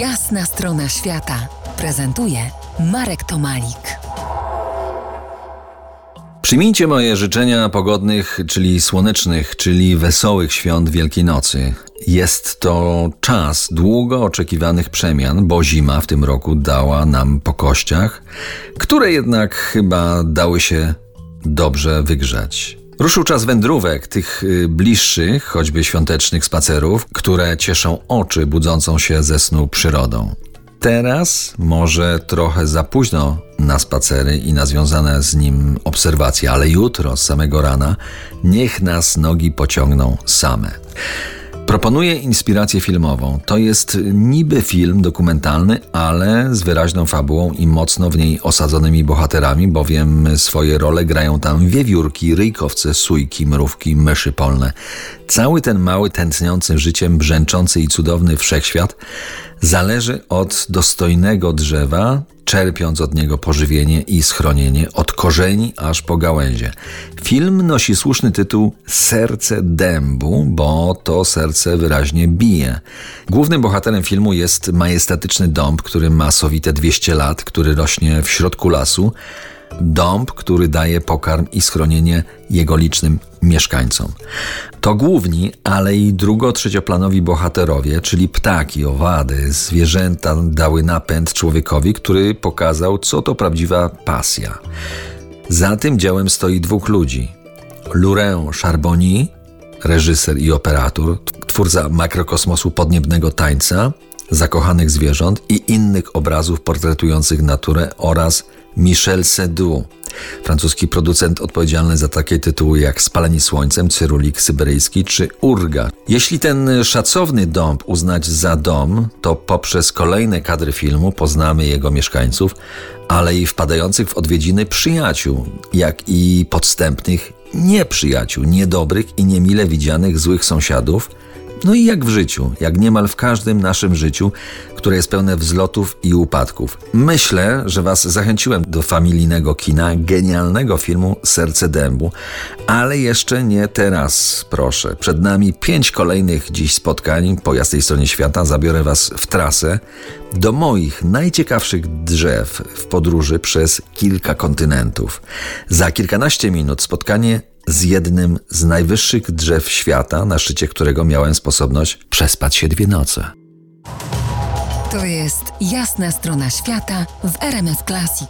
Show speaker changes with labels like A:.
A: Jasna strona świata prezentuje Marek Tomalik.
B: Przyjmijcie moje życzenia pogodnych, czyli słonecznych, czyli wesołych świąt Wielkiej Nocy. Jest to czas długo oczekiwanych przemian, bo zima w tym roku dała nam po kościach, które jednak chyba dały się dobrze wygrzać. Ruszył czas wędrówek, tych y, bliższych, choćby świątecznych spacerów, które cieszą oczy budzącą się ze snu przyrodą. Teraz może trochę za późno na spacery i na związane z nim obserwacje, ale jutro z samego rana niech nas nogi pociągną same. Proponuję inspirację filmową. To jest niby film dokumentalny, ale z wyraźną fabułą i mocno w niej osadzonymi bohaterami, bowiem swoje role grają tam wiewiórki, ryjkowce, sójki, mrówki, myszy polne. Cały ten mały, tętniący życiem, brzęczący i cudowny wszechświat zależy od dostojnego drzewa, czerpiąc od niego pożywienie i schronienie od korzeni aż po gałęzie. Film nosi słuszny tytuł Serce dębu, bo to serce wyraźnie bije. Głównym bohaterem filmu jest majestatyczny dąb, który ma sowite 200 lat, który rośnie w środku lasu. Dąb, który daje pokarm i schronienie jego licznym mieszkańcom. To główni, ale i drugo-trzecioplanowi bohaterowie, czyli ptaki, owady, zwierzęta dały napęd człowiekowi, który pokazał, co to prawdziwa pasja. Za tym dziełem stoi dwóch ludzi. Laurent Charbonny, reżyser i operator, twórca makrokosmosu podniebnego tańca, zakochanych zwierząt i innych obrazów portretujących naturę oraz Michel Seydoux, francuski producent odpowiedzialny za takie tytuły jak Spaleni Słońcem, Cyrulik Syberyjski czy Urga. Jeśli ten szacowny dąb uznać za dom, to poprzez kolejne kadry filmu poznamy jego mieszkańców, ale i wpadających w odwiedziny przyjaciół, jak i podstępnych nieprzyjaciół, niedobrych i niemile widzianych złych sąsiadów, no i jak w życiu, jak niemal w każdym naszym życiu, które jest pełne wzlotów i upadków. Myślę, że Was zachęciłem do familijnego kina, genialnego filmu Serce Dębu, ale jeszcze nie teraz, proszę. Przed nami pięć kolejnych dziś spotkań po jasnej stronie świata. Zabiorę Was w trasę do moich najciekawszych drzew w podróży przez kilka kontynentów. Za kilkanaście minut spotkanie z jednym z najwyższych drzew świata, na szczycie którego miałem sposobność przespać się dwie noce.
A: To jest jasna strona świata w RMS Classic.